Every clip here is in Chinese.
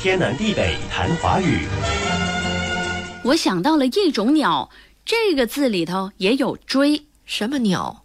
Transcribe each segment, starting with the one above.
天南地北谈华语。我想到了一种鸟，这个字里头也有“追什么鸟？”。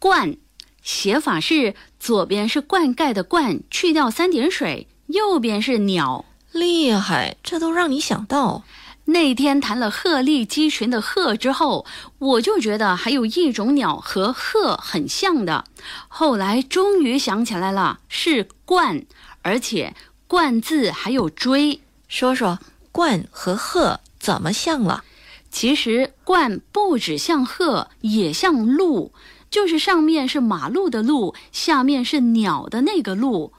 鹳，写法是左边是灌溉的“灌”，去掉三点水；右边是鸟。厉害，这都让你想到。那天谈了鹤立鸡群的鹤之后，我就觉得还有一种鸟和鹤很像的。后来终于想起来了，是鹳，而且“鹳”字还有“追”。说说冠和鹤怎么像了？其实冠不止像鹤，也像鹿，就是上面是马路的路，下面是鸟的那个鹿。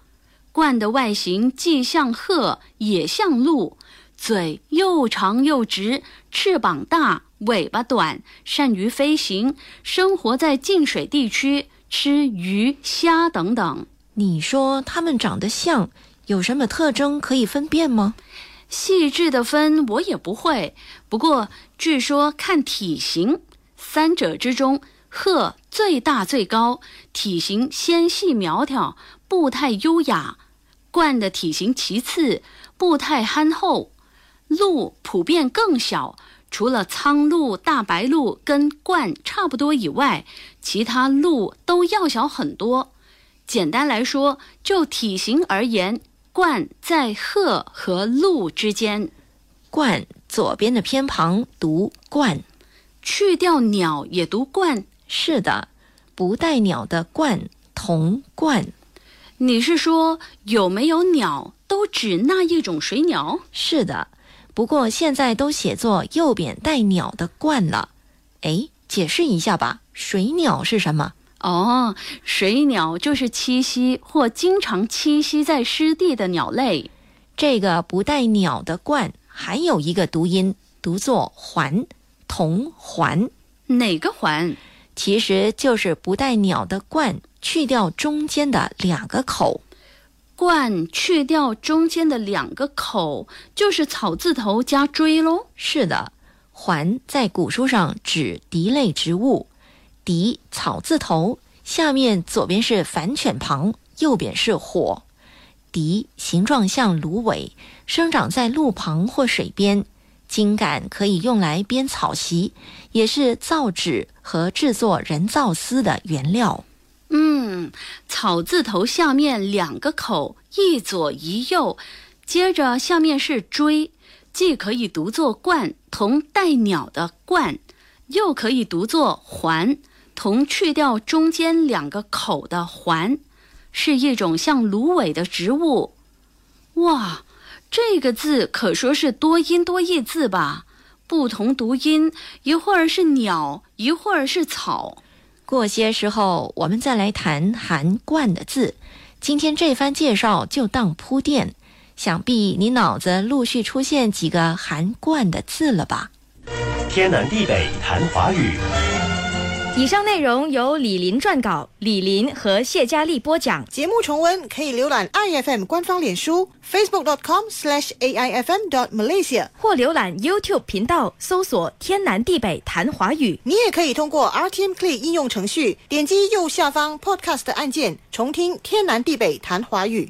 冠的外形既像鹤，也像鹿。嘴又长又直，翅膀大，尾巴短，善于飞行，生活在近水地区，吃鱼虾等等。你说它们长得像，有什么特征可以分辨吗？细致的分我也不会，不过据说看体型，三者之中，鹤最大最高，体型纤细苗条，步态优雅；鹳的体型其次，步态憨厚。鹿普遍更小，除了苍鹭、大白鹿跟鹳差不多以外，其他鹿都要小很多。简单来说，就体型而言，鹳在鹤和鹿之间。冠左边的偏旁读冠，去掉鸟也读冠。是的，不带鸟的冠同冠。你是说有没有鸟都指那一种水鸟？是的。不过现在都写作右边带鸟的“冠”了，哎，解释一下吧，水鸟是什么？哦，水鸟就是栖息或经常栖息在湿地的鸟类。这个不带鸟的“冠”还有一个读音，读作“环”，同“环”。哪个“环”？其实就是不带鸟的“冠”，去掉中间的两个口。冠去掉中间的两个口，就是草字头加锥喽。是的，环在古书上指敌类植物，荻草字头，下面左边是反犬旁，右边是火。荻形状像芦苇，生长在路旁或水边，茎秆可以用来编草席，也是造纸和制作人造丝的原料。嗯，草字头下面两个口，一左一右，接着下面是锥，既可以读作冠，同带鸟的冠，又可以读作环，同去掉中间两个口的环，是一种像芦苇的植物。哇，这个字可说是多音多义字吧？不同读音，一会儿是鸟，一会儿是草。过些时候，我们再来谈含“冠”的字。今天这番介绍就当铺垫，想必你脑子陆续出现几个含“冠”的字了吧？天南地北谈华语。以上内容由李林撰稿，李林和谢佳丽播讲。节目重温可以浏览 iFM 官方脸书 facebook.com/slash/aifm.dot.malaysia，或浏览 YouTube 频道搜索“天南地北谈华语”。你也可以通过 RTM Play 应用程序点击右下方 Podcast 按键，重听“天南地北谈华语”。